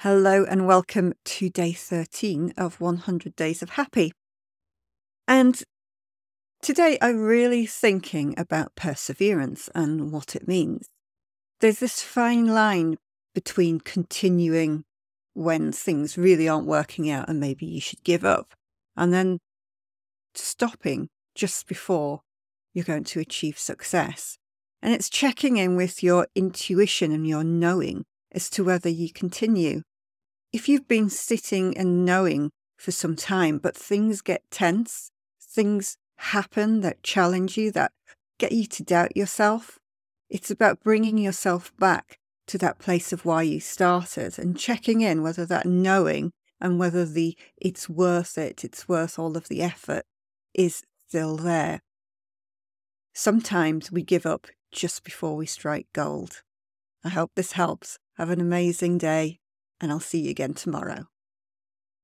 Hello and welcome to day 13 of 100 Days of Happy. And today I'm really thinking about perseverance and what it means. There's this fine line between continuing when things really aren't working out and maybe you should give up, and then stopping just before you're going to achieve success. And it's checking in with your intuition and your knowing as to whether you continue. If you've been sitting and knowing for some time, but things get tense, things happen that challenge you, that get you to doubt yourself, it's about bringing yourself back to that place of why you started and checking in whether that knowing and whether the it's worth it, it's worth all of the effort is still there. Sometimes we give up just before we strike gold. I hope this helps. Have an amazing day, and I'll see you again tomorrow.